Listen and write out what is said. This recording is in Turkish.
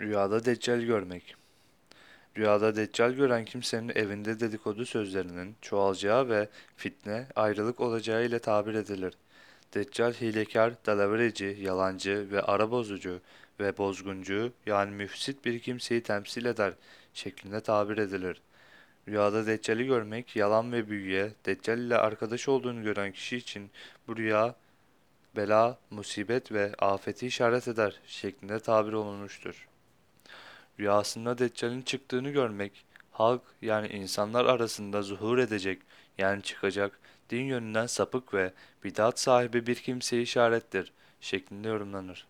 Rüyada deccal görmek. Rüyada deccal gören kimsenin evinde dedikodu sözlerinin çoğalacağı ve fitne, ayrılık olacağı ile tabir edilir. Deccal hilekar, dalavereci, yalancı ve ara bozucu ve bozguncu yani müfsit bir kimseyi temsil eder şeklinde tabir edilir. Rüyada Deccal'i görmek yalan ve büyüye, Deccal ile arkadaş olduğunu gören kişi için bu rüya bela, musibet ve afeti işaret eder şeklinde tabir olunmuştur. Rüyasında Deccal'in çıktığını görmek, halk yani insanlar arasında zuhur edecek yani çıkacak, din yönünden sapık ve bidat sahibi bir kimseye işarettir şeklinde yorumlanır.